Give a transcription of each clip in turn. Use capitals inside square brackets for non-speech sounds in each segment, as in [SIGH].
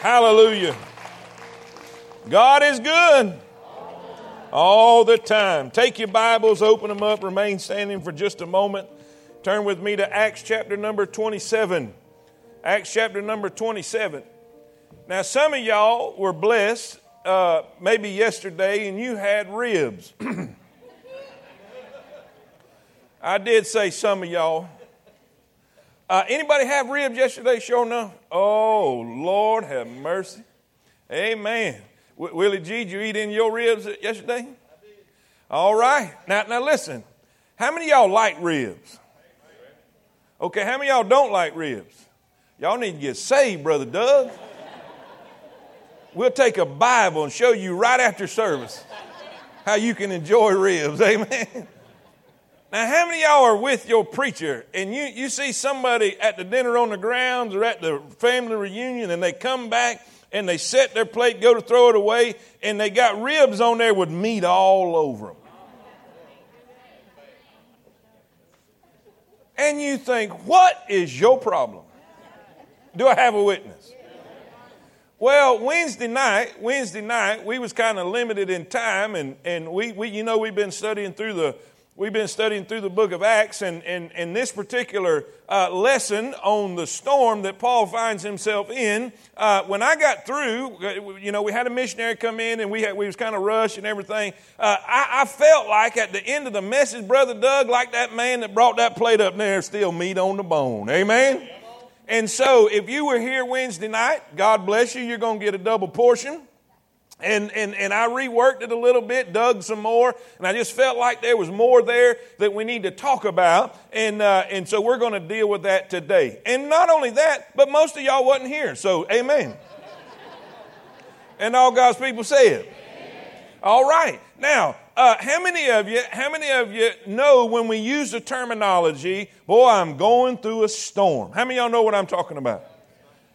Hallelujah. God is good all the time. Take your Bibles, open them up, remain standing for just a moment. Turn with me to Acts chapter number 27. Acts chapter number 27. Now, some of y'all were blessed uh, maybe yesterday and you had ribs. [CLEARS THROAT] I did say some of y'all. Uh, anybody have ribs yesterday? Sure enough. Oh Lord, have mercy. Amen. W- Willie G, did you eat in your ribs yesterday? All right. Now, now listen. How many y'all like ribs? Okay. How many y'all don't like ribs? Y'all need to get saved, brother Doug. We'll take a Bible and show you right after service how you can enjoy ribs. [LAUGHS] Amen. Now, how many y'all are with your preacher and you, you see somebody at the dinner on the grounds or at the family reunion and they come back and they set their plate, go to throw it away, and they got ribs on there with meat all over them? And you think, what is your problem? Do I have a witness? Well, Wednesday night, Wednesday night, we was kind of limited in time, and, and we, we, you know, we've been studying through the We've been studying through the book of Acts, and, and, and this particular uh, lesson on the storm that Paul finds himself in, uh, when I got through, uh, you know, we had a missionary come in and we, had, we was kind of rushed and everything. Uh, I, I, felt like at the end of the message, Brother Doug, like that man that brought that plate up there, still meat on the bone. Amen? And so if you were here Wednesday night, God bless you, you're going to get a double portion. And, and, and I reworked it a little bit, dug some more, and I just felt like there was more there that we need to talk about. And, uh, and so we're going to deal with that today. And not only that, but most of y'all wasn't here, so amen. and all God's people said. All right. Now, uh, how many of you, how many of you know when we use the terminology, boy, I'm going through a storm? How many of y'all know what I'm talking about?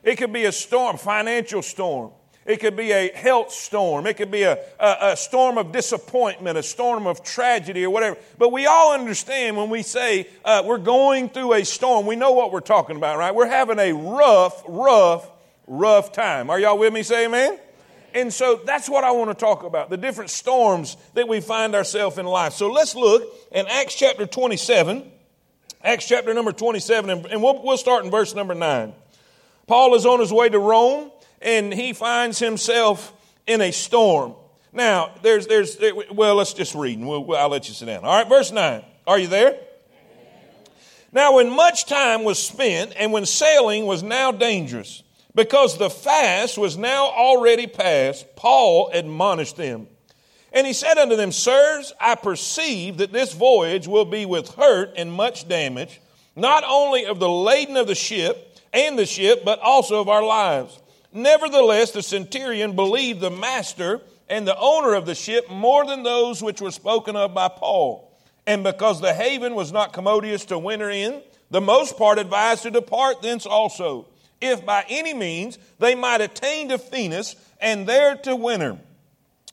It could be a storm, financial storm. It could be a health storm. It could be a, a, a, storm of disappointment, a storm of tragedy, or whatever. But we all understand when we say uh, we're going through a storm, we know what we're talking about, right? We're having a rough, rough, rough time. Are y'all with me? Say amen. And so that's what I want to talk about the different storms that we find ourselves in life. So let's look in Acts chapter 27. Acts chapter number 27, and we'll, we'll start in verse number 9. Paul is on his way to Rome and he finds himself in a storm. Now, there's, there's, well, let's just read and we'll, I'll let you sit down. All right, verse 9. Are you there? Now, when much time was spent and when sailing was now dangerous, because the fast was now already past, Paul admonished them. And he said unto them, Sirs, I perceive that this voyage will be with hurt and much damage, not only of the laden of the ship and the ship, but also of our lives. Nevertheless, the centurion believed the master and the owner of the ship more than those which were spoken of by Paul. And because the haven was not commodious to winter in, the most part advised to depart thence also, if by any means they might attain to Phoenix and there to winter,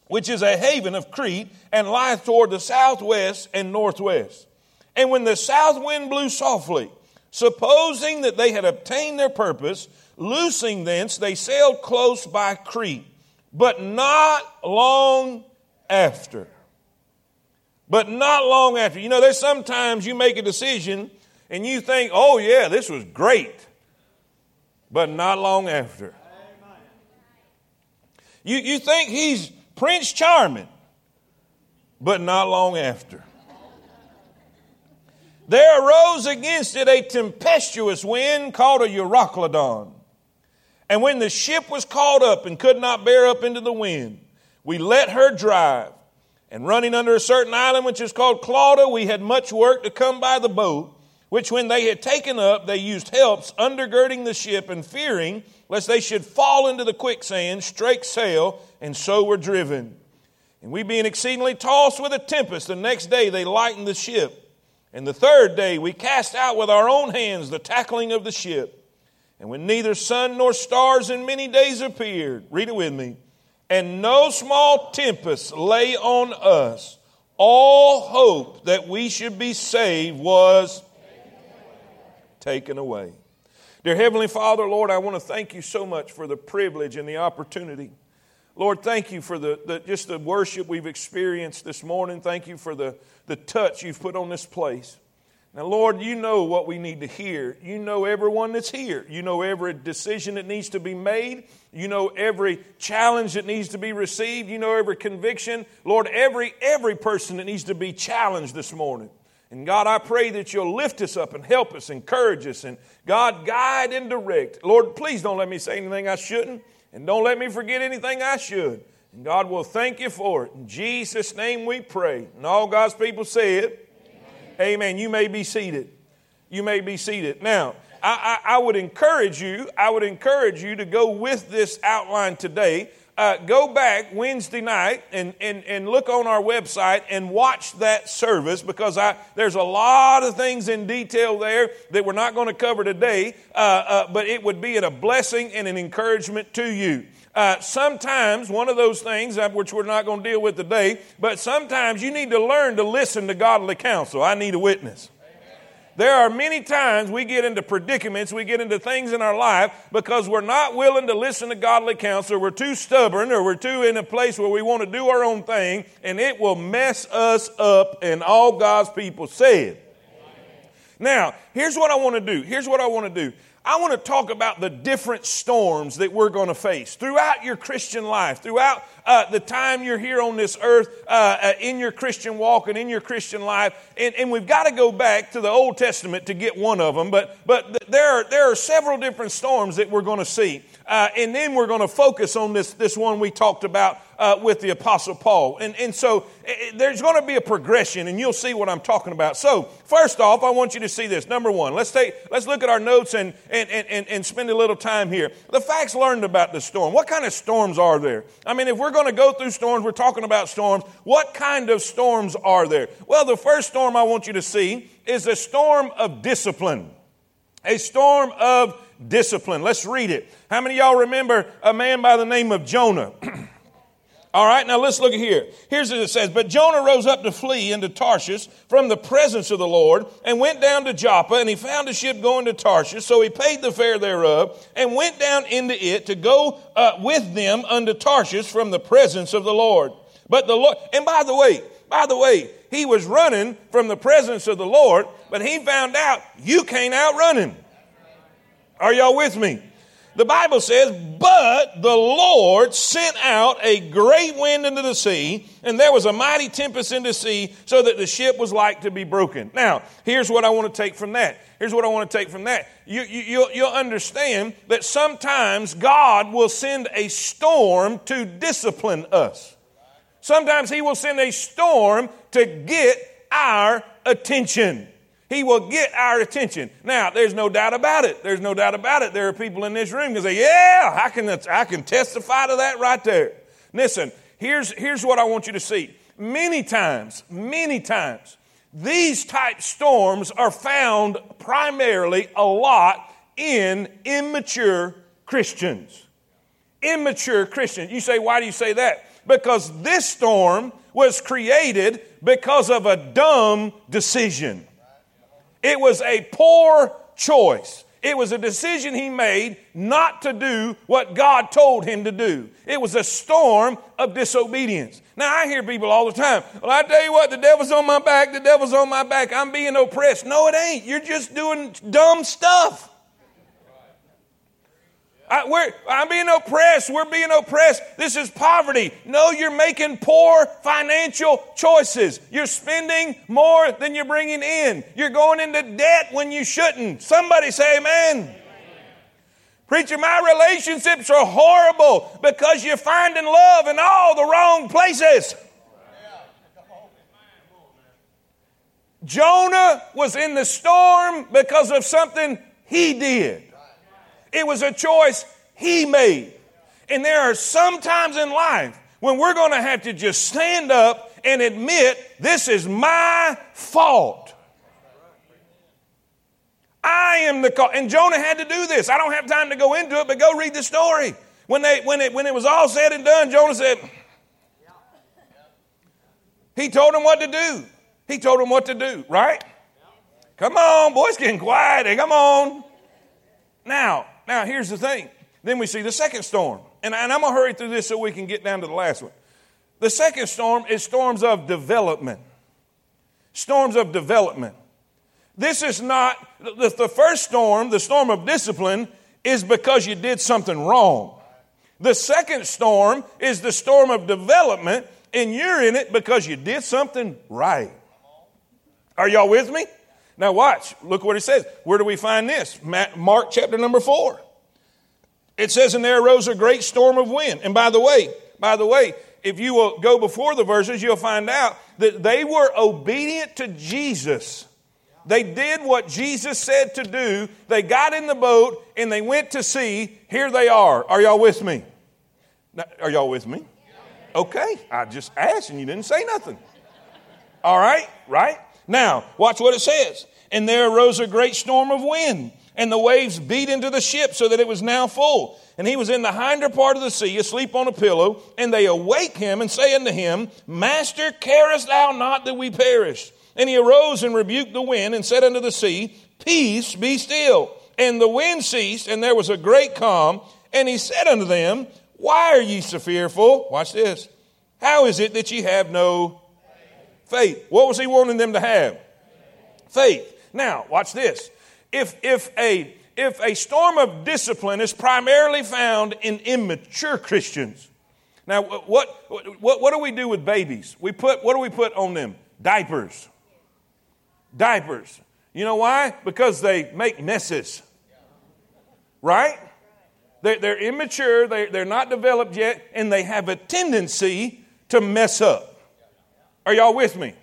which is a haven of Crete, and lieth toward the southwest and northwest. And when the south wind blew softly, supposing that they had obtained their purpose, Loosing thence, they sailed close by Crete, but not long after. But not long after. You know, there's sometimes you make a decision and you think, oh, yeah, this was great. But not long after. You, you think he's Prince Charming, but not long after. There arose against it a tempestuous wind called a Euroclydon and when the ship was caught up and could not bear up into the wind, we let her drive. And running under a certain island which is called Clauda, we had much work to come by the boat, which when they had taken up, they used helps undergirding the ship and fearing lest they should fall into the quicksand, strake sail, and so were driven. And we being exceedingly tossed with a tempest, the next day they lightened the ship. And the third day we cast out with our own hands the tackling of the ship and when neither sun nor stars in many days appeared, read it with me, and no small tempest lay on us, all hope that we should be saved was taken away. Dear Heavenly Father, Lord, I want to thank you so much for the privilege and the opportunity. Lord, thank you for the, the, just the worship we've experienced this morning. Thank you for the, the touch you've put on this place. Now, Lord, you know what we need to hear. You know everyone that's here. You know every decision that needs to be made. You know every challenge that needs to be received. You know every conviction. Lord, every, every person that needs to be challenged this morning. And God, I pray that you'll lift us up and help us, encourage us, and God, guide and direct. Lord, please don't let me say anything I shouldn't, and don't let me forget anything I should. And God will thank you for it. In Jesus' name we pray. And all God's people say it. Amen. You may be seated. You may be seated. Now, I, I, I, would encourage you, I would encourage you to go with this outline today. Uh, go back Wednesday night and, and, and look on our website and watch that service because I, there's a lot of things in detail there that we're not going to cover today, uh, uh, but it would be a blessing and an encouragement to you. Uh, sometimes, one of those things, which we're not going to deal with today, but sometimes you need to learn to listen to godly counsel. I need a witness. There are many times we get into predicaments, we get into things in our life because we're not willing to listen to godly counsel, we're too stubborn, or we're too in a place where we want to do our own thing, and it will mess us up, and all God's people said. Now, here's what I want to do. Here's what I want to do. I want to talk about the different storms that we're going to face throughout your Christian life, throughout uh, the time you're here on this earth, uh, uh, in your Christian walk and in your Christian life. And, and, we've got to go back to the Old Testament to get one of them, but, but there, are, there are several different storms that we're going to see. Uh, and then we're going to focus on this, this one we talked about uh, with the Apostle Paul. And, and so it, there's going to be a progression, and you'll see what I'm talking about. So, first off, I want you to see this. Number one, let's, take, let's look at our notes and, and, and, and spend a little time here. The facts learned about the storm. What kind of storms are there? I mean, if we're going to go through storms, we're talking about storms. What kind of storms are there? Well, the first storm I want you to see is a storm of discipline. A storm of discipline. Let's read it. How many y'all remember a man by the name of Jonah? [CLEARS THROAT] All right, now let's look at here. Here's what it says. But Jonah rose up to flee into Tarshish from the presence of the Lord and went down to Joppa and he found a ship going to Tarshish. So he paid the fare thereof and went down into it to go uh, with them unto Tarshish from the presence of the Lord. But the Lord, and by the way, by the way, he was running from the presence of the Lord, but he found out you can't outrun him. Are y'all with me? The Bible says, But the Lord sent out a great wind into the sea, and there was a mighty tempest in the sea, so that the ship was like to be broken. Now, here's what I want to take from that. Here's what I want to take from that. You, you, you'll understand that sometimes God will send a storm to discipline us. Sometimes He will send a storm to get our attention. He will get our attention. Now, there's no doubt about it. There's no doubt about it. There are people in this room who say, Yeah, I can, I can testify to that right there. Listen, here's, here's what I want you to see. Many times, many times, these type storms are found primarily a lot in immature Christians. Immature Christians. You say, why do you say that? Because this storm was created because of a dumb decision. It was a poor choice. It was a decision he made not to do what God told him to do. It was a storm of disobedience. Now, I hear people all the time, well, I tell you what, the devil's on my back, the devil's on my back, I'm being oppressed. No, it ain't. You're just doing dumb stuff. I, we're, I'm being oppressed. We're being oppressed. This is poverty. No, you're making poor financial choices. You're spending more than you're bringing in. You're going into debt when you shouldn't. Somebody say amen. amen. Preacher, my relationships are horrible because you're finding love in all the wrong places. Jonah was in the storm because of something he did. It was a choice he made. And there are some times in life when we're going to have to just stand up and admit this is my fault. I am the cause. And Jonah had to do this. I don't have time to go into it, but go read the story. When, they, when, it, when it was all said and done, Jonah said, He told him what to do. He told him what to do, right? Come on, boys, getting quiet. Come on. Now, now here's the thing. Then we see the second storm. And, and I'm going to hurry through this so we can get down to the last one. The second storm is storms of development. Storms of development. This is not, the, the first storm, the storm of discipline, is because you did something wrong. The second storm is the storm of development, and you're in it because you did something right. Are y'all with me? Now, watch. Look what it says. Where do we find this? Mark chapter number four. It says, And there arose a great storm of wind. And by the way, by the way, if you will go before the verses, you'll find out that they were obedient to Jesus. They did what Jesus said to do. They got in the boat and they went to sea. Here they are. Are y'all with me? Are y'all with me? Okay. I just asked and you didn't say nothing. All right, right? Now, watch what it says. And there arose a great storm of wind, and the waves beat into the ship so that it was now full. And he was in the hinder part of the sea, asleep on a pillow. And they awake him and say unto him, Master, carest thou not that we perish? And he arose and rebuked the wind and said unto the sea, Peace, be still. And the wind ceased, and there was a great calm. And he said unto them, Why are ye so fearful? Watch this. How is it that ye have no faith? What was he wanting them to have? Faith. Now, watch this. If, if, a, if a storm of discipline is primarily found in immature Christians, now what, what, what do we do with babies? We put, what do we put on them? Diapers. Diapers. You know why? Because they make messes. Right? They're, they're immature, they're, they're not developed yet, and they have a tendency to mess up. Are y'all with me?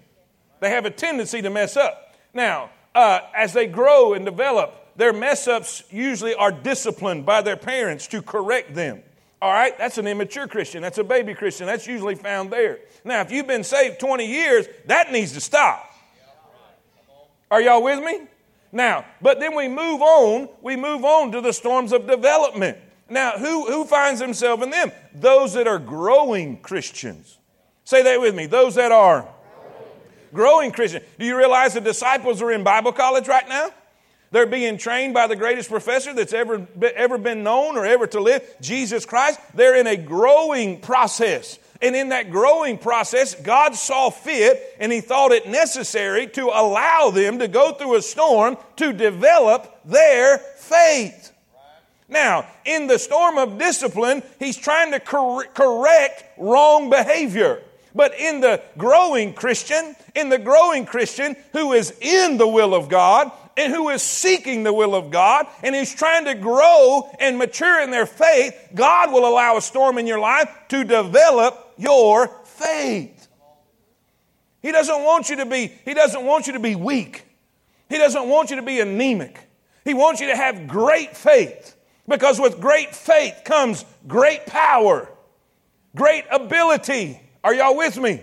They have a tendency to mess up. Now, uh, as they grow and develop, their mess ups usually are disciplined by their parents to correct them. All right, that's an immature Christian. That's a baby Christian. That's usually found there. Now, if you've been saved 20 years, that needs to stop. Are y'all with me? Now, but then we move on, we move on to the storms of development. Now, who, who finds himself in them? Those that are growing Christians. Say that with me. Those that are growing Christian. Do you realize the disciples are in Bible college right now? They're being trained by the greatest professor that's ever, ever been known or ever to live, Jesus Christ. They're in a growing process. And in that growing process, God saw fit and He thought it necessary to allow them to go through a storm to develop their faith. Now, in the storm of discipline, He's trying to cor- correct wrong behavior. But in the growing Christian, in the growing Christian who is in the will of God and who is seeking the will of God and is trying to grow and mature in their faith, God will allow a storm in your life to develop your faith. He doesn't want you to be, he doesn't want you to be weak. He doesn't want you to be anemic. He wants you to have great faith because with great faith comes great power, great ability. Are y'all with me?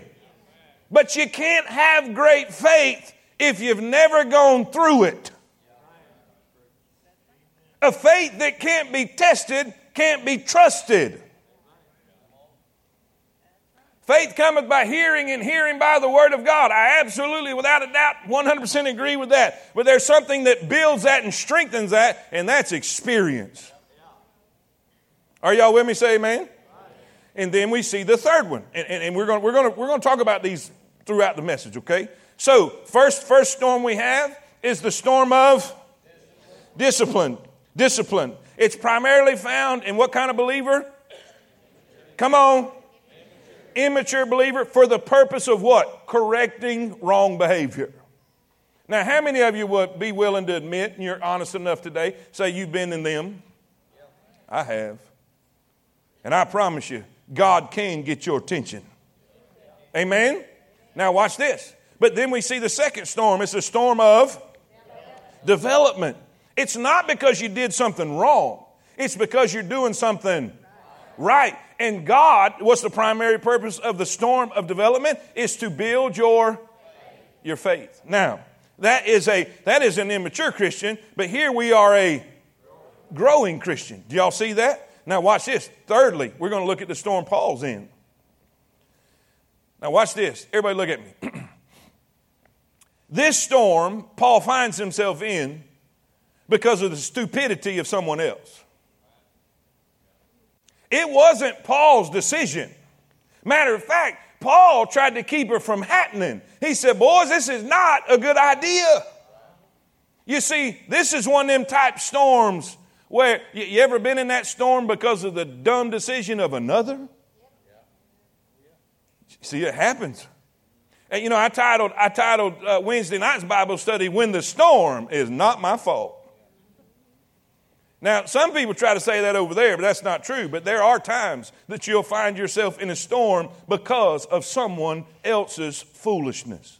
But you can't have great faith if you've never gone through it. A faith that can't be tested can't be trusted. Faith cometh by hearing, and hearing by the word of God. I absolutely, without a doubt, 100% agree with that. But there's something that builds that and strengthens that, and that's experience. Are y'all with me? Say amen. And then we see the third one. And, and, and we're going we're gonna, we're gonna talk about these throughout the message, okay? So, first, first storm we have is the storm of discipline. Discipline. It's primarily found in what kind of believer? Come on immature believer for the purpose of what? Correcting wrong behavior. Now, how many of you would be willing to admit, and you're honest enough today, say you've been in them? I have. And I promise you, God can get your attention. Amen? Now, watch this. But then we see the second storm. It's a storm of development. It's not because you did something wrong, it's because you're doing something right. And God, what's the primary purpose of the storm of development? Is to build your, your faith. Now, that is a that is an immature Christian, but here we are a growing Christian. Do y'all see that? Now watch this. Thirdly, we're going to look at the storm Paul's in. Now watch this. Everybody look at me. [CLEARS THROAT] this storm Paul finds himself in because of the stupidity of someone else. It wasn't Paul's decision. Matter of fact, Paul tried to keep it from happening. He said, Boys, this is not a good idea. You see, this is one of them type storms where you, you ever been in that storm because of the dumb decision of another? See, it happens. And you know, I titled, I titled uh, Wednesday night's Bible study, When the Storm is Not My Fault. Now, some people try to say that over there, but that's not true. But there are times that you'll find yourself in a storm because of someone else's foolishness.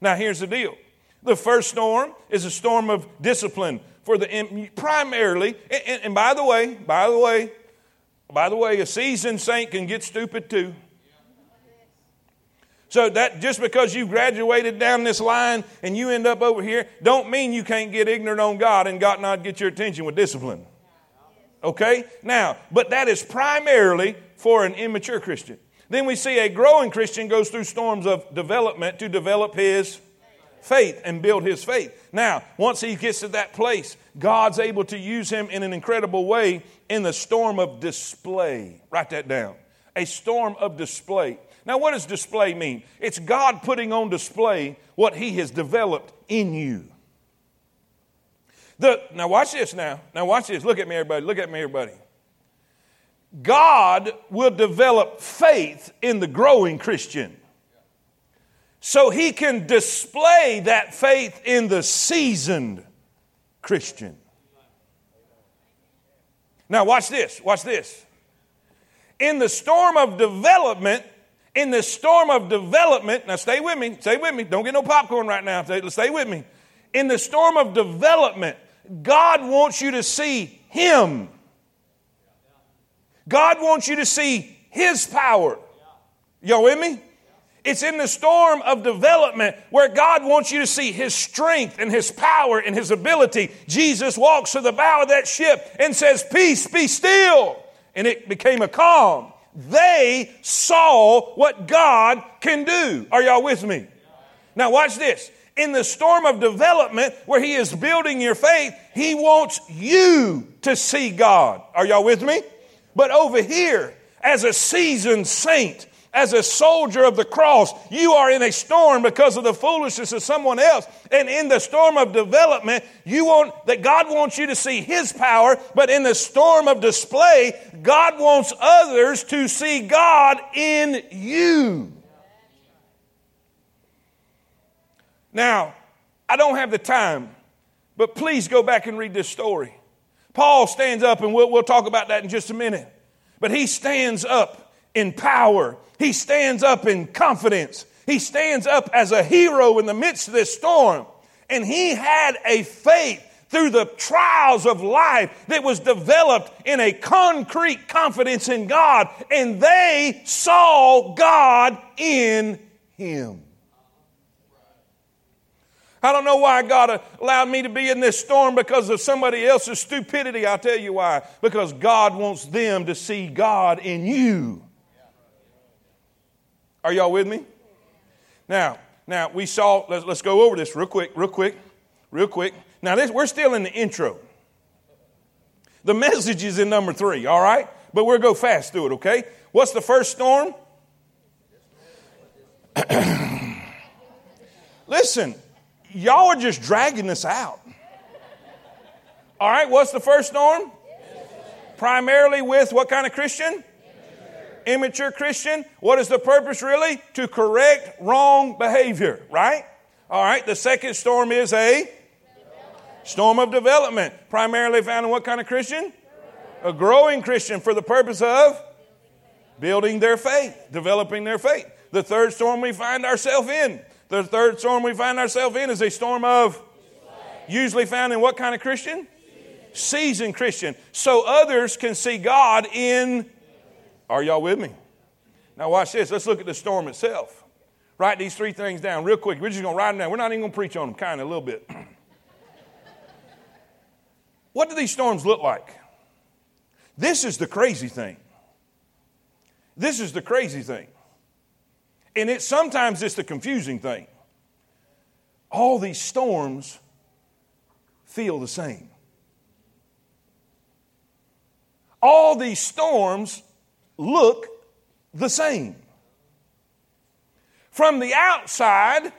Now, here's the deal the first storm is a storm of discipline for the primarily, and, and by the way, by the way, by the way, a seasoned saint can get stupid too. So that just because you graduated down this line and you end up over here, don't mean you can't get ignorant on God and God not get your attention with discipline. Okay? Now, but that is primarily for an immature Christian. Then we see a growing Christian goes through storms of development to develop his faith and build his faith. Now, once he gets to that place, God's able to use him in an incredible way in the storm of display. Write that down. A storm of display. Now, what does display mean? It's God putting on display what He has developed in you. The, now, watch this now. Now, watch this. Look at me, everybody. Look at me, everybody. God will develop faith in the growing Christian so he can display that faith in the seasoned Christian. Now, watch this. Watch this. In the storm of development, in the storm of development, now stay with me, stay with me, don't get no popcorn right now, stay, stay with me. In the storm of development, God wants you to see Him. God wants you to see His power. Y'all with me? It's in the storm of development where God wants you to see His strength and His power and His ability. Jesus walks to the bow of that ship and says, Peace, be still. And it became a calm. They saw what God can do. Are y'all with me? Now, watch this. In the storm of development where He is building your faith, He wants you to see God. Are y'all with me? But over here, as a seasoned saint, as a soldier of the cross, you are in a storm because of the foolishness of someone else. And in the storm of development, you want that God wants you to see his power, but in the storm of display, God wants others to see God in you. Now, I don't have the time, but please go back and read this story. Paul stands up, and we'll, we'll talk about that in just a minute. But he stands up in power he stands up in confidence. He stands up as a hero in the midst of this storm. And he had a faith through the trials of life that was developed in a concrete confidence in God. And they saw God in him. I don't know why God allowed me to be in this storm because of somebody else's stupidity. I'll tell you why. Because God wants them to see God in you. Are y'all with me? Now, now we saw, let's, let's go over this real quick, real quick, real quick. Now, this, we're still in the intro. The message is in number three, all right? But we'll go fast through it, okay? What's the first storm? [CLEARS THROAT] Listen, y'all are just dragging this out. All right, what's the first storm? Primarily with what kind of Christian? Immature Christian, what is the purpose really? To correct wrong behavior, right? All right, the second storm is a storm of development, primarily found in what kind of Christian? A growing Christian for the purpose of building their faith, developing their faith. The third storm we find ourselves in, the third storm we find ourselves in is a storm of usually found in what kind of Christian? Seasoned Christian. So others can see God in are y'all with me? Now, watch this. Let's look at the storm itself. Write these three things down real quick. We're just going to write them down. We're not even going to preach on them, kind of a little bit. [CLEARS THROAT] what do these storms look like? This is the crazy thing. This is the crazy thing. And it sometimes it's the confusing thing. All these storms feel the same. All these storms look the same. From the outside,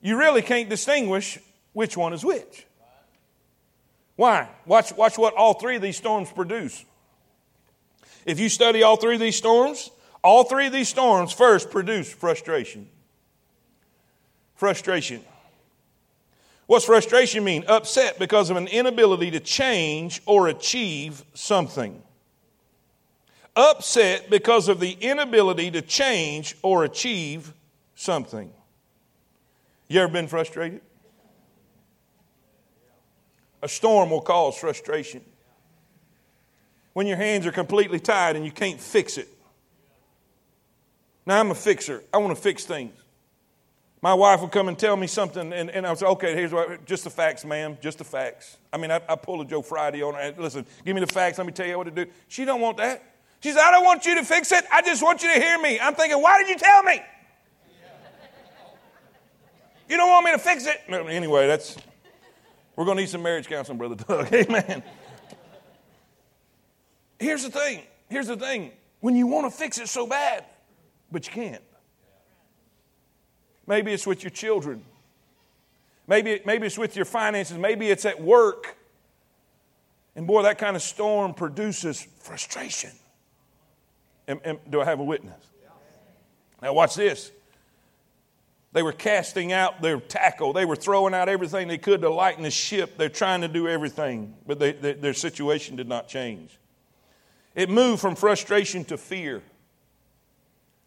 you really can't distinguish which one is which. Why? Watch, watch what all three of these storms produce. If you study all three of these storms, all three of these storms first produce frustration. Frustration. What's frustration mean? Upset because of an inability to change or achieve something. Upset because of the inability to change or achieve something. You ever been frustrated? A storm will cause frustration. When your hands are completely tied and you can't fix it. Now, I'm a fixer. I want to fix things. My wife will come and tell me something, and, and I'll say, okay, here's what, just the facts, ma'am, just the facts. I mean, I, I pull a Joe Friday on her. Listen, give me the facts. Let me tell you what to do. She don't want that. She said, I don't want you to fix it. I just want you to hear me. I'm thinking, why did you tell me? You don't want me to fix it? Anyway, that's, we're going to need some marriage counseling, Brother Doug. [LAUGHS] Amen. Here's the thing. Here's the thing. When you want to fix it so bad, but you can't. Maybe it's with your children. Maybe, maybe it's with your finances. Maybe it's at work. And boy, that kind of storm produces frustration. And, and do I have a witness? Now, watch this. They were casting out their tackle. They were throwing out everything they could to lighten the ship. They're trying to do everything, but they, they, their situation did not change. It moved from frustration to fear.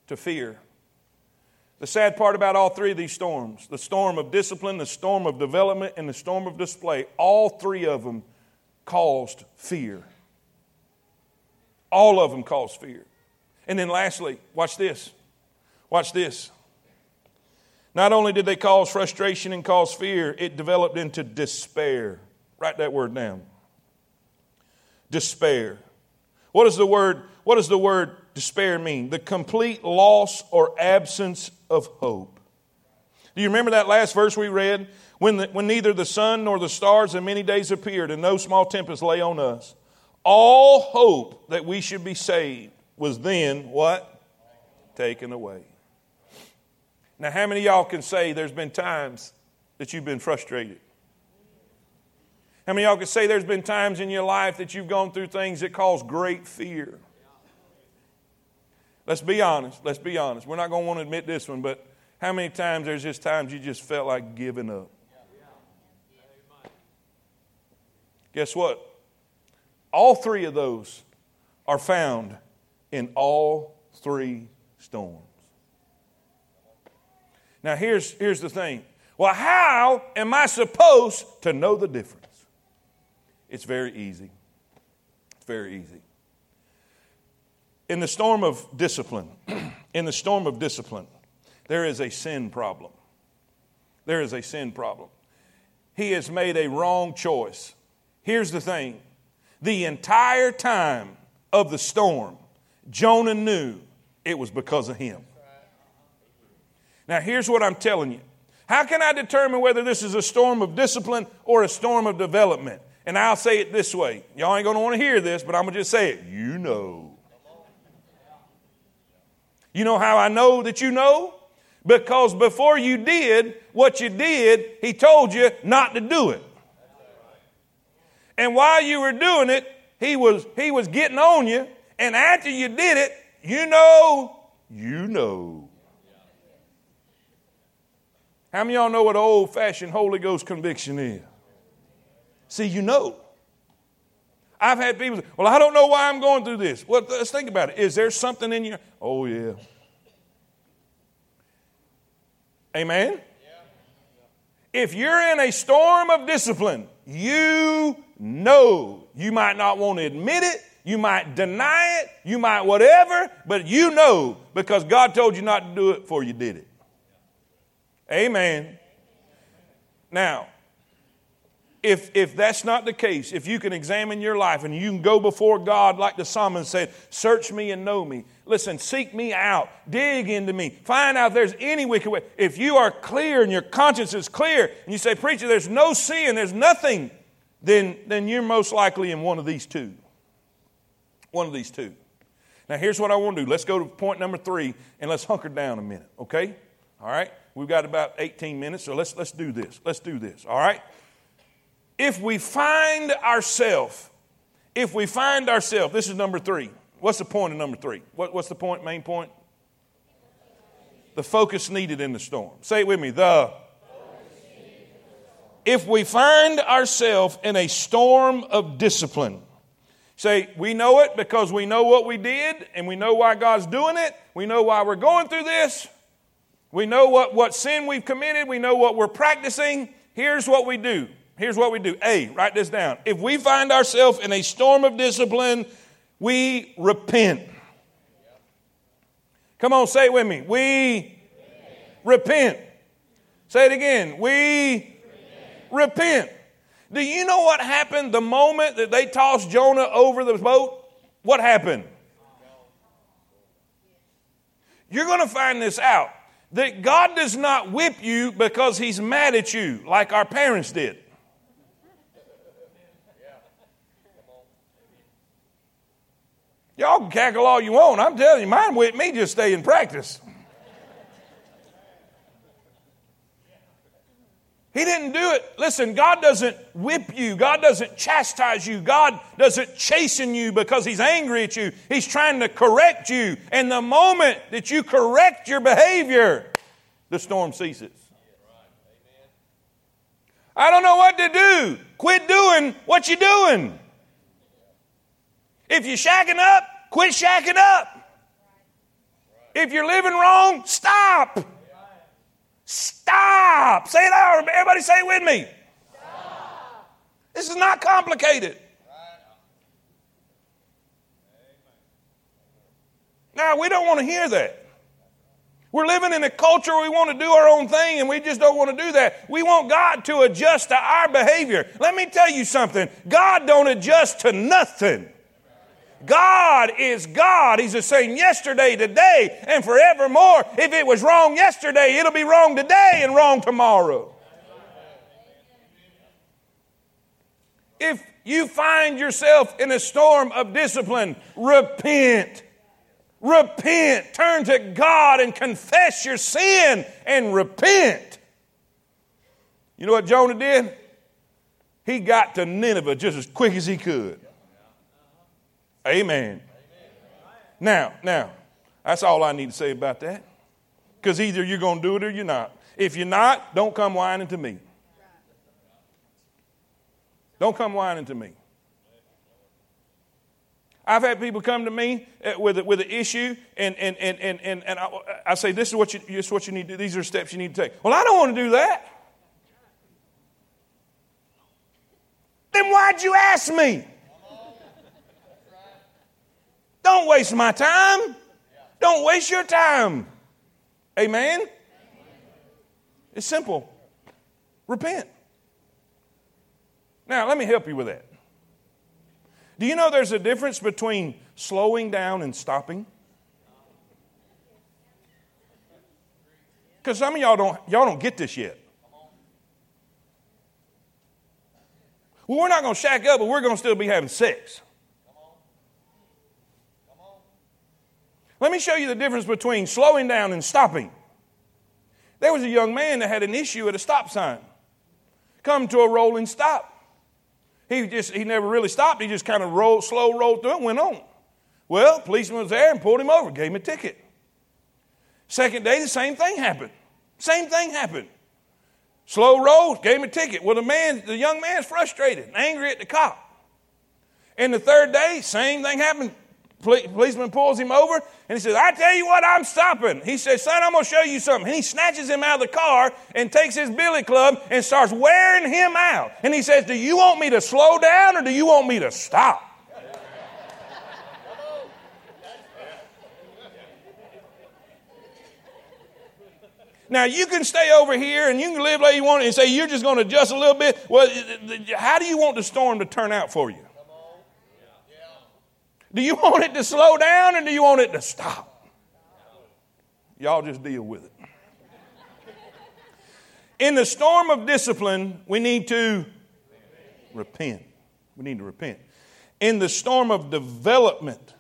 To fear. The sad part about all three of these storms the storm of discipline, the storm of development, and the storm of display all three of them caused fear. All of them caused fear. And then lastly, watch this. Watch this. Not only did they cause frustration and cause fear, it developed into despair. Write that word down. Despair. What does the word, what does the word despair mean? The complete loss or absence of hope. Do you remember that last verse we read? When, the, when neither the sun nor the stars in many days appeared, and no small tempest lay on us. All hope that we should be saved was then what? Taken away. Now, how many y'all can say there's been times that you've been frustrated? How many y'all can say there's been times in your life that you've gone through things that cause great fear? Let's be honest. Let's be honest. We're not going to want to admit this one, but how many times there's just times you just felt like giving up? Guess what? All three of those are found in all three storms. Now, here's, here's the thing. Well, how am I supposed to know the difference? It's very easy. It's very easy. In the storm of discipline, [CLEARS THROAT] in the storm of discipline, there is a sin problem. There is a sin problem. He has made a wrong choice. Here's the thing the entire time of the storm, Jonah knew it was because of him. Now, here's what I'm telling you. How can I determine whether this is a storm of discipline or a storm of development? And I'll say it this way. Y'all ain't going to want to hear this, but I'm going to just say it. You know. You know how I know that you know? Because before you did what you did, he told you not to do it. And while you were doing it, he was, he was getting on you. And after you did it, you know, you know. How many of y'all know what old fashioned Holy Ghost conviction is? See, you know. I've had people say, Well, I don't know why I'm going through this. Well, let's think about it. Is there something in you? Oh, yeah. Amen? If you're in a storm of discipline, you know. You might not want to admit it. You might deny it. You might whatever, but you know because God told you not to do it before you did it. Amen. Now, if, if that's not the case, if you can examine your life and you can go before God like the psalmist said, search me and know me. Listen, seek me out, dig into me, find out if there's any wicked way. If you are clear and your conscience is clear, and you say, Preacher, there's no sin, there's nothing, then, then you're most likely in one of these two. One of these two. Now, here's what I want to do. Let's go to point number three and let's hunker down a minute, okay? All right? We've got about 18 minutes, so let's, let's do this. Let's do this, all right? If we find ourselves, if we find ourselves, this is number three. What's the point of number three? What, what's the point, main point? The focus needed in the storm. Say it with me. The if we find ourselves in a storm of discipline, say, we know it because we know what we did and we know why God's doing it. We know why we're going through this. We know what, what sin we've committed. We know what we're practicing. Here's what we do. Here's what we do. A, write this down. If we find ourselves in a storm of discipline, we repent. Come on, say it with me. We repent. repent. Say it again. We repent. repent. Do you know what happened the moment that they tossed Jonah over the boat? What happened? You're going to find this out that God does not whip you because He's mad at you like our parents did. Y'all can cackle all you want. I'm telling you, mine whipped me just stay in practice. He didn't do it. Listen, God doesn't whip you. God doesn't chastise you. God doesn't chasten you because He's angry at you. He's trying to correct you. And the moment that you correct your behavior, the storm ceases. I don't know what to do. Quit doing what you're doing. If you're shacking up, quit shacking up. If you're living wrong, stop. Stop. Say it out. Everybody say it with me. Stop. This is not complicated. Now, we don't want to hear that. We're living in a culture where we want to do our own thing and we just don't want to do that. We want God to adjust to our behavior. Let me tell you something. God don't adjust to nothing. God is God. He's the same yesterday, today, and forevermore. If it was wrong yesterday, it'll be wrong today and wrong tomorrow. If you find yourself in a storm of discipline, repent. Repent. Turn to God and confess your sin and repent. You know what Jonah did? He got to Nineveh just as quick as he could. Amen. Now, now, that's all I need to say about that. Because either you're going to do it or you're not. If you're not, don't come whining to me. Don't come whining to me. I've had people come to me uh, with, with an issue, and, and, and, and, and, and I, I say, this is, what you, this is what you need to do. These are steps you need to take. Well, I don't want to do that. Then why'd you ask me? Don't waste my time. Don't waste your time. Amen? It's simple. Repent. Now, let me help you with that. Do you know there's a difference between slowing down and stopping? Because some of y'all don't, y'all don't get this yet. Well, we're not going to shack up, but we're going to still be having sex. Let me show you the difference between slowing down and stopping. There was a young man that had an issue at a stop sign. Come to a rolling stop. He just he never really stopped. He just kind of rolled, slow rolled through and went on. Well, policeman was there and pulled him over, gave him a ticket. Second day, the same thing happened. Same thing happened. Slow roll, gave him a ticket. Well, the man, the young man's frustrated, angry at the cop. And the third day, same thing happened. Policeman pulls him over and he says, I tell you what, I'm stopping. He says, Son, I'm going to show you something. And he snatches him out of the car and takes his billy club and starts wearing him out. And he says, Do you want me to slow down or do you want me to stop? Now, you can stay over here and you can live like you want and say you're just going to adjust a little bit. Well, how do you want the storm to turn out for you? Do you want it to slow down or do you want it to stop? Y'all just deal with it. In the storm of discipline, we need to repent. We need to repent. In the storm of development,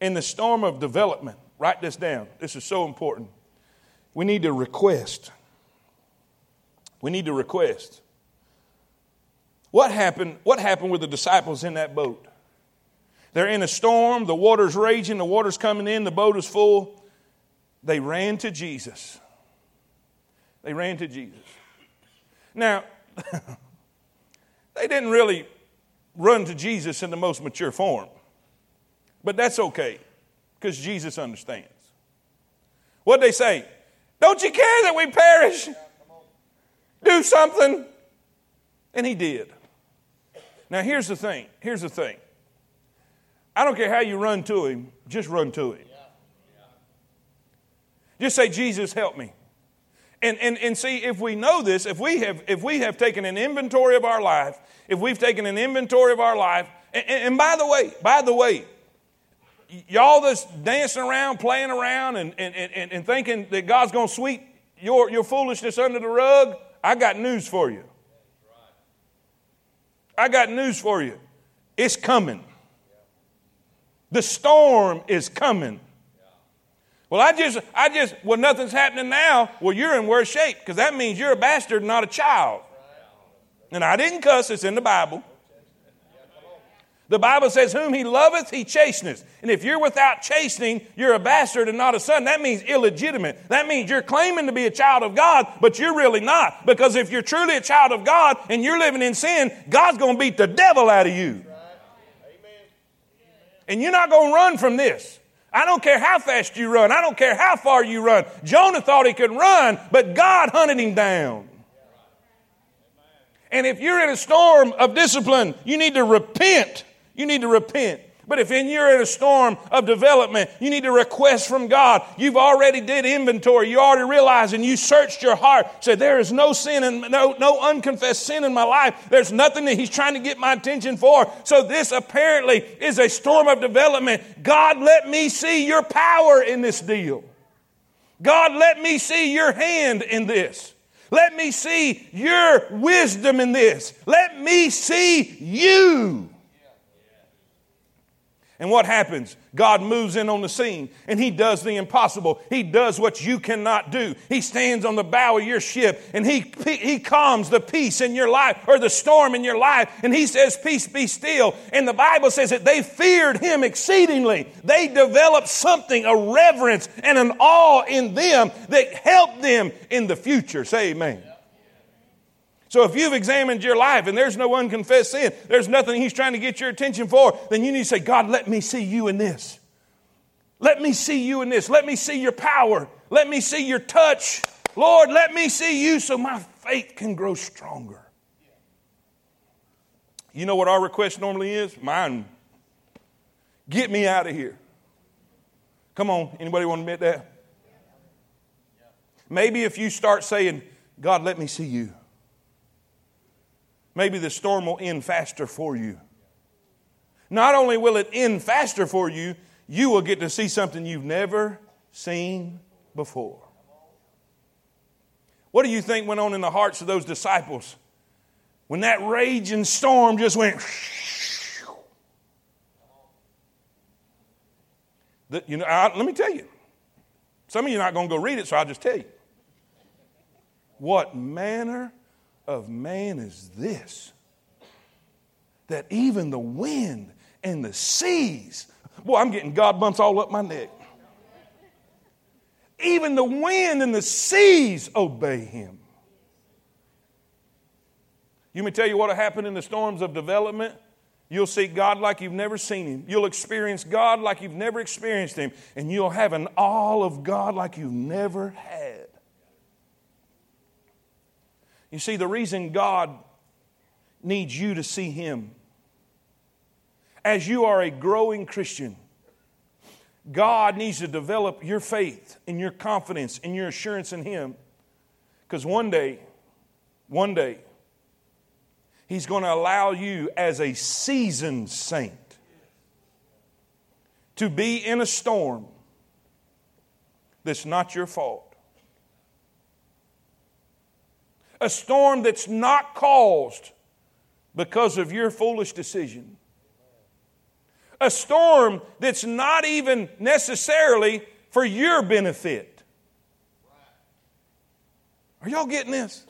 in the storm of development, write this down. This is so important. We need to request. We need to request. What happened, what happened with the disciples in that boat? They're in a storm, the water's raging, the water's coming in, the boat is full. They ran to Jesus. They ran to Jesus. Now, [LAUGHS] they didn't really run to Jesus in the most mature form, but that's okay because Jesus understands. What'd they say? Don't you care that we perish? Do something. And he did. Now, here's the thing. Here's the thing. I don't care how you run to him, just run to him. Just say, Jesus, help me. And, and, and see, if we know this, if we, have, if we have taken an inventory of our life, if we've taken an inventory of our life, and, and by the way, by the way, y'all that's dancing around, playing around, and, and, and, and thinking that God's going to sweep your, your foolishness under the rug, I got news for you. I got news for you. It's coming. The storm is coming. Well, I just, I just, well, nothing's happening now. Well, you're in worse shape because that means you're a bastard, not a child. And I didn't cuss, it's in the Bible. The Bible says, Whom he loveth, he chasteneth. And if you're without chastening, you're a bastard and not a son. That means illegitimate. That means you're claiming to be a child of God, but you're really not. Because if you're truly a child of God and you're living in sin, God's going to beat the devil out of you. And you're not going to run from this. I don't care how fast you run. I don't care how far you run. Jonah thought he could run, but God hunted him down. And if you're in a storm of discipline, you need to repent. You need to repent. But if in you're in a storm of development, you need to request from God. You've already did inventory. You already realized and you searched your heart. Said there is no sin and no, no unconfessed sin in my life. There's nothing that He's trying to get my attention for. So this apparently is a storm of development. God, let me see your power in this deal. God, let me see your hand in this. Let me see your wisdom in this. Let me see you. And what happens? God moves in on the scene and He does the impossible. He does what you cannot do. He stands on the bow of your ship and He, he calms the peace in your life or the storm in your life and He says, Peace be still. And the Bible says that they feared Him exceedingly. They developed something, a reverence and an awe in them that helped them in the future. Say amen. So if you've examined your life and there's no unconfessed sin, there's nothing He's trying to get your attention for, then you need to say, God, let me see you in this. Let me see you in this. Let me see your power. Let me see your touch. Lord, let me see you so my faith can grow stronger. You know what our request normally is? Mine. Get me out of here. Come on, anybody want to admit that? Maybe if you start saying, God, let me see you maybe the storm will end faster for you. Not only will it end faster for you, you will get to see something you've never seen before. What do you think went on in the hearts of those disciples when that raging storm just went? The, you know, I, let me tell you. Some of you are not going to go read it, so I'll just tell you. What manner of man is this? That even the wind and the seas, boy, I'm getting God bumps all up my neck. Even the wind and the seas obey him. You may tell you what will happen in the storms of development. You'll see God like you've never seen Him. You'll experience God like you've never experienced Him. And you'll have an awe of God like you've never had. You see, the reason God needs you to see Him, as you are a growing Christian, God needs to develop your faith and your confidence and your assurance in Him. Because one day, one day, He's going to allow you as a seasoned saint to be in a storm that's not your fault. A storm that's not caused because of your foolish decision. a storm that's not even necessarily for your benefit. Are y'all getting this?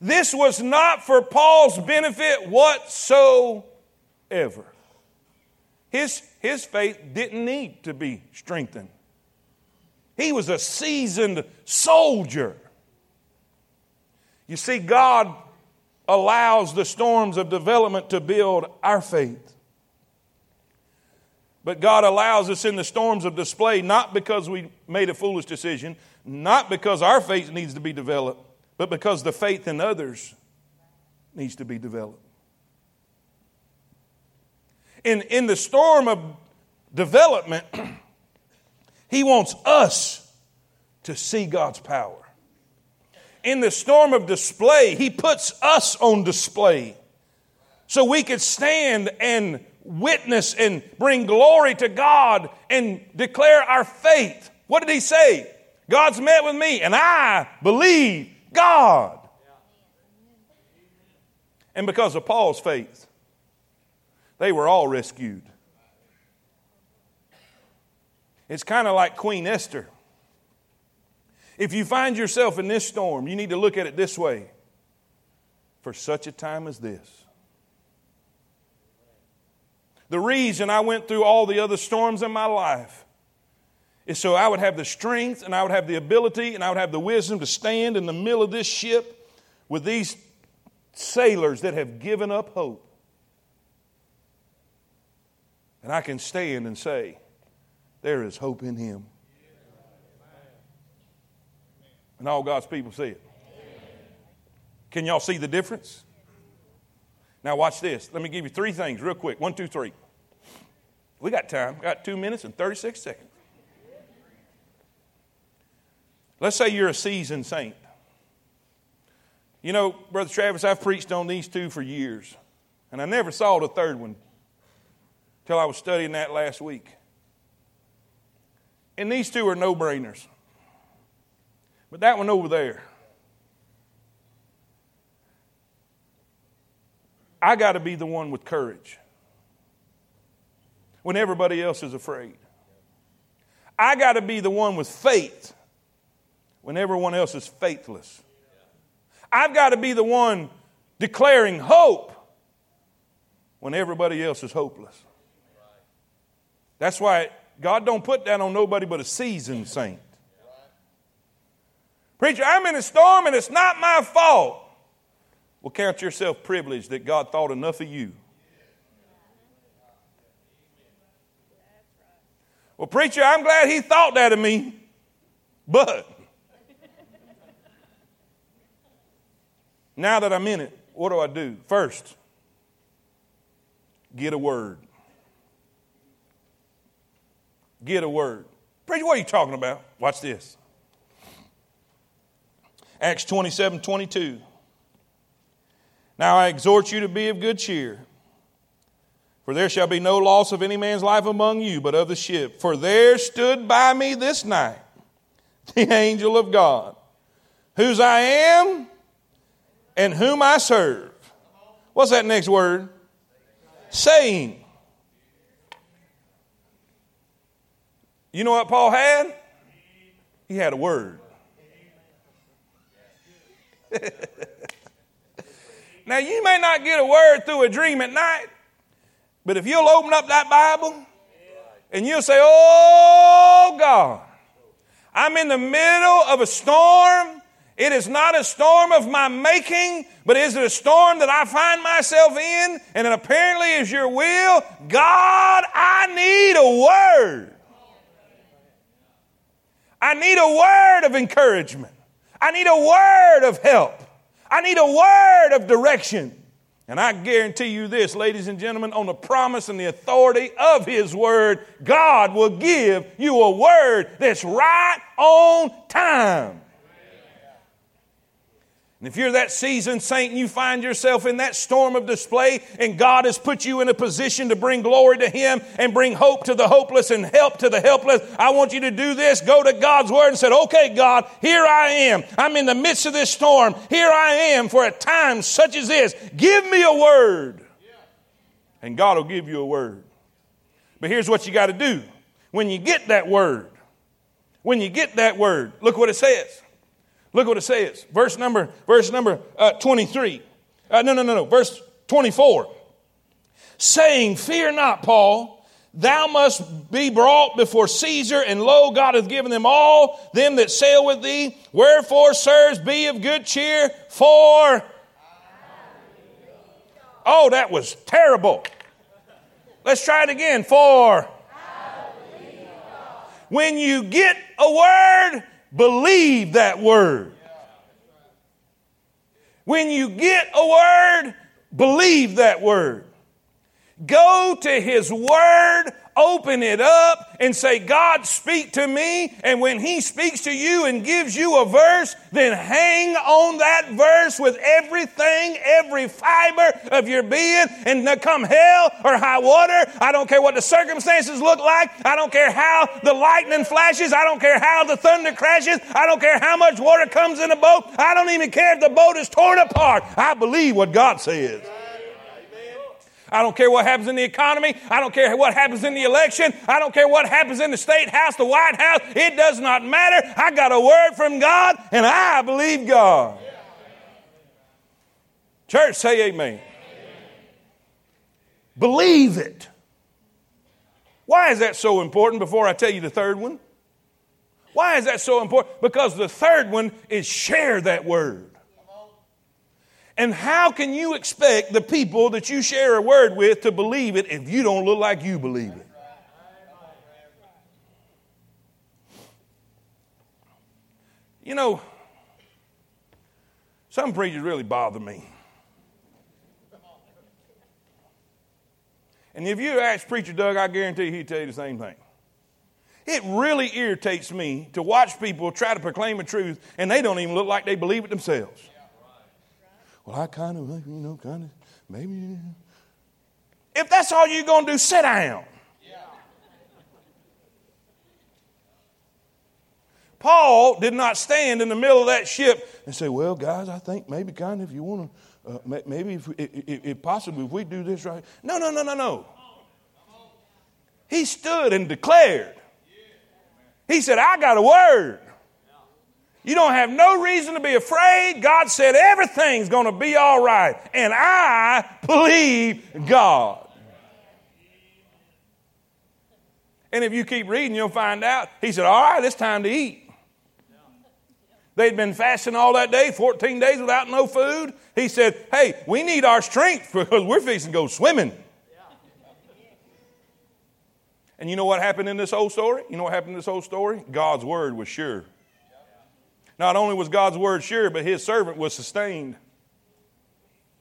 This was not for Paul's benefit whatsoever. His, his faith didn't need to be strengthened. He was a seasoned soldier. You see, God allows the storms of development to build our faith. But God allows us in the storms of display not because we made a foolish decision, not because our faith needs to be developed, but because the faith in others needs to be developed. In, in the storm of development, [CLEARS THROAT] He wants us to see God's power. In the storm of display, He puts us on display so we could stand and witness and bring glory to God and declare our faith. What did He say? God's met with me, and I believe God. And because of Paul's faith, they were all rescued. It's kind of like Queen Esther. If you find yourself in this storm, you need to look at it this way for such a time as this. The reason I went through all the other storms in my life is so I would have the strength and I would have the ability and I would have the wisdom to stand in the middle of this ship with these sailors that have given up hope. And I can stand and say, There is hope in him. And all God's people see it. Can y'all see the difference? Now, watch this. Let me give you three things real quick. One, two, three. We got time. We got two minutes and 36 seconds. Let's say you're a seasoned saint. You know, Brother Travis, I've preached on these two for years, and I never saw the third one till I was studying that last week. And these two are no brainers. But that one over there, I got to be the one with courage when everybody else is afraid. I got to be the one with faith when everyone else is faithless. I've got to be the one declaring hope when everybody else is hopeless. That's why God don't put that on nobody but a seasoned saint. Preacher, I'm in a storm and it's not my fault. Well, count yourself privileged that God thought enough of you. Well, preacher, I'm glad he thought that of me, but Now that I'm in it, what do I do? First, get a word. Get a word. Preacher, what are you talking about? Watch this. Acts 27 22. Now I exhort you to be of good cheer, for there shall be no loss of any man's life among you, but of the ship. For there stood by me this night the angel of God, whose I am and whom I serve. What's that next word? Saying. You know what Paul had? He had a word. [LAUGHS] now, you may not get a word through a dream at night, but if you'll open up that Bible and you'll say, Oh God, I'm in the middle of a storm it is not a storm of my making, but is it a storm that I find myself in? And it apparently is your will. God, I need a word. I need a word of encouragement. I need a word of help. I need a word of direction. And I guarantee you this, ladies and gentlemen, on the promise and the authority of His Word, God will give you a word that's right on time. And if you're that seasoned saint and you find yourself in that storm of display and God has put you in a position to bring glory to Him and bring hope to the hopeless and help to the helpless, I want you to do this. Go to God's Word and say, okay, God, here I am. I'm in the midst of this storm. Here I am for a time such as this. Give me a word. And God will give you a word. But here's what you got to do. When you get that word, when you get that word, look what it says. Look what it says. Verse number, verse number uh, 23. Uh, no, no, no, no. Verse 24. Saying, Fear not, Paul. Thou must be brought before Caesar, and lo, God hath given them all them that sail with thee. Wherefore, sirs, be of good cheer, for. Oh, that was terrible. Let's try it again. For. When you get a word, believe that word. When you get a word, believe that word. Go to His Word open it up and say, God, speak to me. And when He speaks to you and gives you a verse, then hang on that verse with everything, every fiber of your being. And come hell or high water, I don't care what the circumstances look like. I don't care how the lightning flashes. I don't care how the thunder crashes. I don't care how much water comes in a boat. I don't even care if the boat is torn apart. I believe what God says. I don't care what happens in the economy. I don't care what happens in the election. I don't care what happens in the state house, the White House. It does not matter. I got a word from God and I believe God. Church, say amen. amen. Believe it. Why is that so important before I tell you the third one? Why is that so important? Because the third one is share that word. And how can you expect the people that you share a word with to believe it if you don't look like you believe it? You know, some preachers really bother me. And if you ask Preacher Doug, I guarantee he'd tell you the same thing. It really irritates me to watch people try to proclaim the truth and they don't even look like they believe it themselves. Well, I kind of, you know, kind of, maybe. If that's all you're going to do, sit down. Paul did not stand in the middle of that ship and say, Well, guys, I think maybe kind of if you want to, uh, maybe if, if, if possibly if we do this right. No, no, no, no, no. He stood and declared. He said, I got a word. You don't have no reason to be afraid. God said everything's going to be all right. And I believe God. And if you keep reading, you'll find out. He said, All right, it's time to eat. They'd been fasting all that day, 14 days without no food. He said, Hey, we need our strength [LAUGHS] because we're fixing to go swimming. And you know what happened in this whole story? You know what happened in this whole story? God's word was sure. Not only was God's word sure, but his servant was sustained.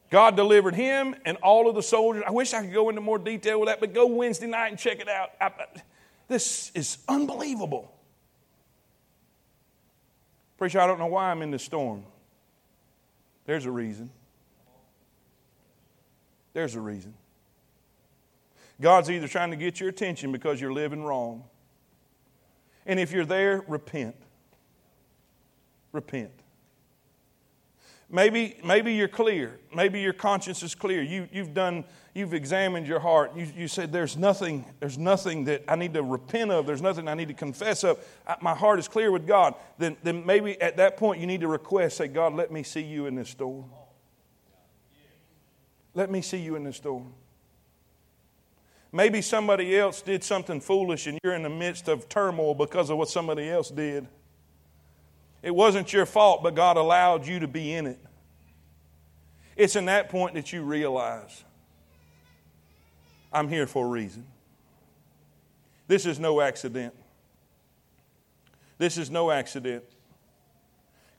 God delivered him and all of the soldiers. I wish I could go into more detail with that, but go Wednesday night and check it out. I, this is unbelievable. Preacher, I don't know why I'm in this storm. There's a reason. There's a reason. God's either trying to get your attention because you're living wrong. And if you're there, repent repent. Maybe, maybe you're clear. Maybe your conscience is clear. You, you've done, you've examined your heart. You, you said, there's nothing, there's nothing that I need to repent of. There's nothing I need to confess of. I, my heart is clear with God. Then, then maybe at that point you need to request, say, God, let me see you in this storm. Let me see you in this storm. Maybe somebody else did something foolish and you're in the midst of turmoil because of what somebody else did. It wasn't your fault, but God allowed you to be in it. It's in that point that you realize I'm here for a reason. This is no accident. This is no accident.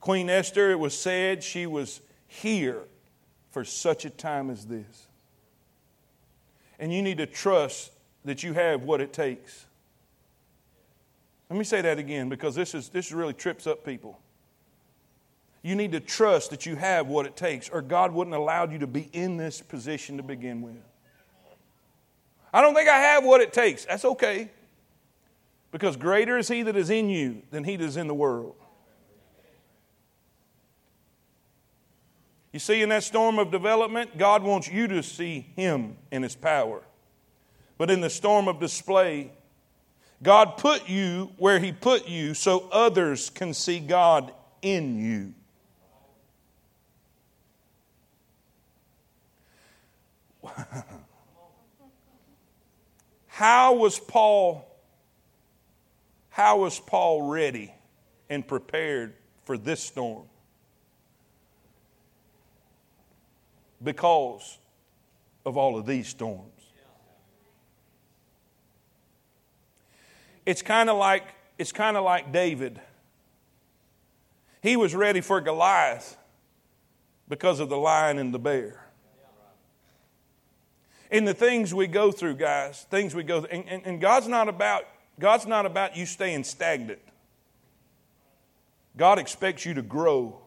Queen Esther, it was said she was here for such a time as this. And you need to trust that you have what it takes. Let me say that again because this, is, this really trips up people. You need to trust that you have what it takes, or God wouldn't allow you to be in this position to begin with. I don't think I have what it takes. That's okay. Because greater is He that is in you than He that is in the world. You see, in that storm of development, God wants you to see Him in His power. but in the storm of display. God put you where He put you so others can see God in you. [LAUGHS] how was Paul how was Paul ready and prepared for this storm? Because of all of these storms. It's kind of like it's kind of like David. He was ready for Goliath because of the lion and the bear. In the things we go through, guys, things we go through, and, and, and God's not about God's not about you staying stagnant. God expects you to grow.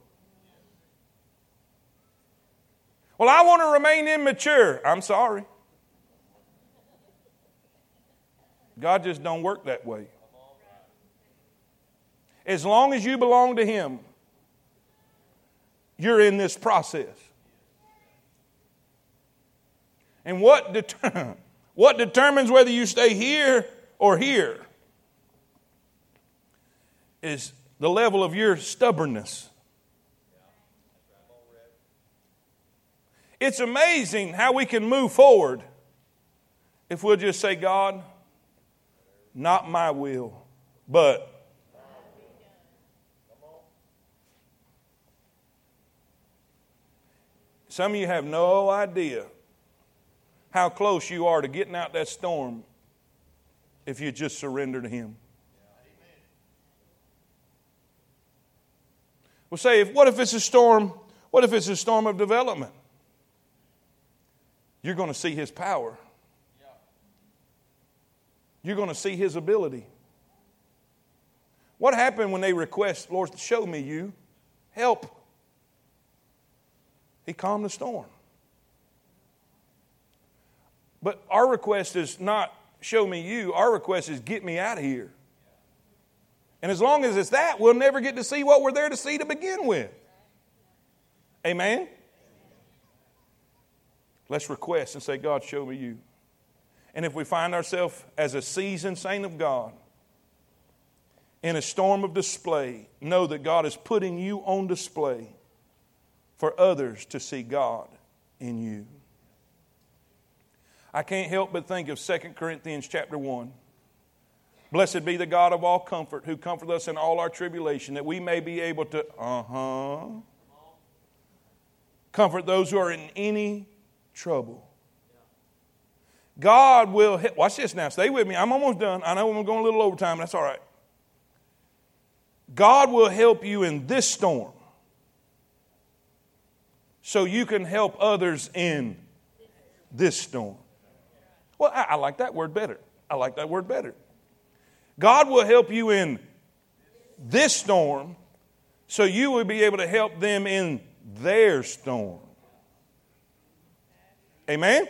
Well, I want to remain immature. I'm sorry. God just don't work that way. As long as you belong to Him, you're in this process. And what, det- [LAUGHS] what determines whether you stay here or here is the level of your stubbornness. It's amazing how we can move forward if we'll just say, God, not my will, but Some of you have no idea how close you are to getting out that storm if you just surrender to Him. Well, say, if, what if it's a storm? What if it's a storm of development? You're going to see His power. You're going to see His ability. What happened when they request, Lord, show me you? Help. He calmed the storm. But our request is not show me you, our request is get me out of here. And as long as it's that, we'll never get to see what we're there to see to begin with. Amen? Let's request and say, God, show me you. And if we find ourselves as a seasoned saint of God in a storm of display, know that God is putting you on display for others to see God in you. I can't help but think of 2 Corinthians chapter 1. Blessed be the God of all comfort, who comforts us in all our tribulation, that we may be able to, uh huh, comfort those who are in any trouble. God will, help. watch this now, stay with me. I'm almost done. I know I'm going a little overtime, that's all right. God will help you in this storm so you can help others in this storm. Well, I, I, like that word better. I like that word better. God will help you in this storm so you will be able to help them in their storm. Amen?